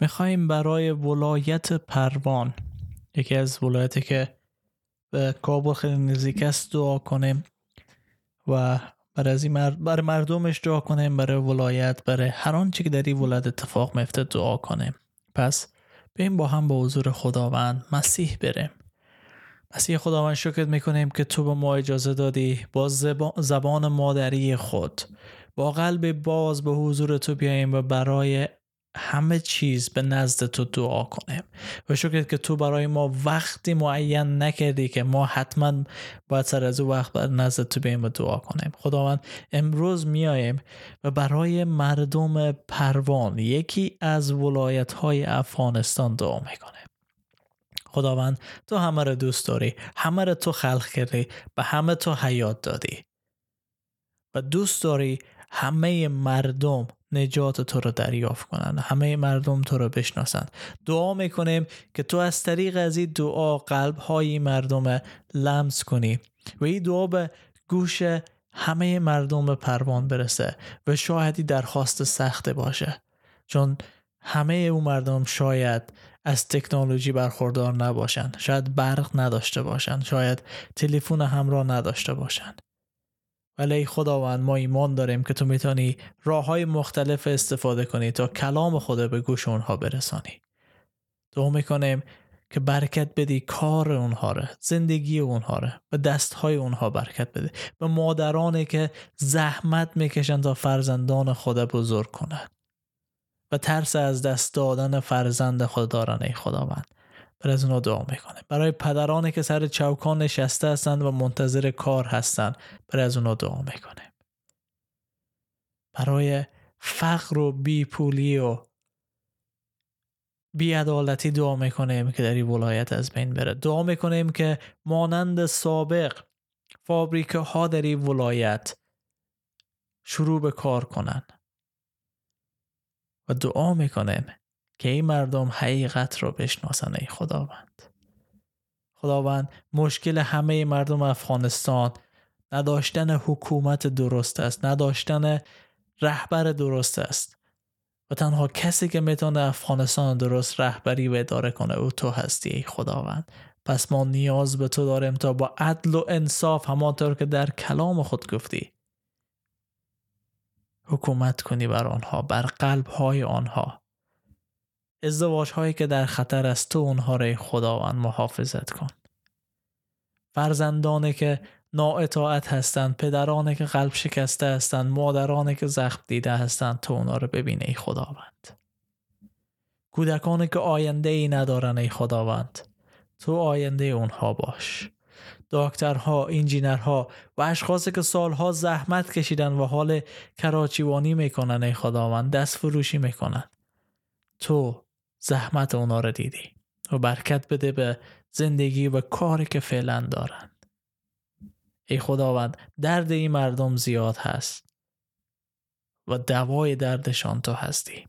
می‌خوایم برای ولایت پروان یکی از ولایتی که به کابل خیلی نزدیک است دعا کنیم و برای از برای مردمش دعا کنیم برای ولایت برای هر آنچه که در این ولایت اتفاق میفته دعا کنیم. پس بیم با هم به حضور خداوند مسیح بریم. مسیح خداوند شکر می‌کنیم که تو به ما اجازه دادی با زبان مادری خود با قلب باز به حضور تو بیاییم و برای همه چیز به نزد تو دعا کنیم و شکر که تو برای ما وقتی معین نکردی که ما حتما باید سر از او وقت بر نزد تو بیاییم و دعا کنیم. خداوند امروز میاییم و برای مردم پروان یکی از ولایت های افغانستان دعا می‌کنیم خداوند تو همه رو دوست داری همه رو تو خلق کردی به همه تو حیات دادی. و دوست داری همه مردم نجات تو رو دریافت کنند. همه مردم تو رو بشناسند. دعا می‌کنیم که تو از طریق از این دعا قلب های مردم لمس کنی و این دعا به گوش همه مردم پروان برسه و شاهدی درخواست سخته باشه. چون همه او مردم شاید از تکنولوژی برخوردار نباشند. شاید برق نداشته باشند. شاید تلفن همراه نداشته باشند. ولی خداوند ما ایمان داریم که تو می‌تونی راه های مختلف استفاده کنی تا کلام خدا به گوش اونها برسانی. دعا می‌کنیم که برکت بدی کار اونها رو زندگی اونها به دست های اونها برکت بده. به مادرانی که زحمت می‌کشن تا فرزندان خدا بزرگ کنند و ترس از دست دادن فرزند خود دارن ای خداوند. برای از اونا دعا می‌کنه. برای پدرانی که سر چوکان نشسته هستند و منتظر کار هستند برای از اونا دعا می‌کنه. برای فقر و بیپولی و بیعدالتی دعا می‌کنیم که در این ولایت از بین بره. دعا می‌کنیم که مانند سابق فابریکه ها در این ولایت شروع به کار کنن. و دعا می‌کنیم که این مردم حقیقت را بشناسن ای خداوند. خداوند مشکل همه مردم افغانستان نداشتن حکومت درست است نداشتن رهبر درست است. و تنها کسی که می‌تونه افغانستان درست رهبری و اداره کنه او تو هستی ای خداوند. پس ما نیاز به تو داریم تا با عدل و انصاف همانطور که در کلام خود گفتی حکومت کنی بر آنها بر قلب های آنها. ازدواج هایی که در خطر است تو اونها را خداوند محافظت کن. فرزندانی که نااطاعت هستند پدرانی که قلب شکسته هستند مادرانی که زخم دیده هستند تو اونها رو ببین ای خداوند. کودکانی که آینده ای ندارن ای خداوند تو آینده اونها باش. دکترها، انجینرها و اشخاصی که سالها زحمت کشیدن و حال کراچیوانی می‌کنن ای خداوند دست فروشی می‌کنن. تو زحمت اونا رو دیدی و برکت بده به زندگی و کاری که فعلا دارند ای خداوند درد این مردم زیاد هست و دوای دردشان تو هستی.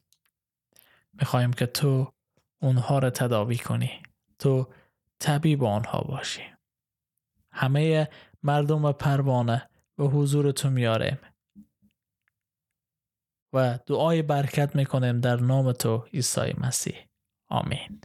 می‌خوایم که تو اونها رو تداوی کنی. تو طبیب آنها باشی. همه مردم پروانه به حضور تو میاریم و دعای برکت می‌کنیم در نام تو عیسی مسیح. Amen.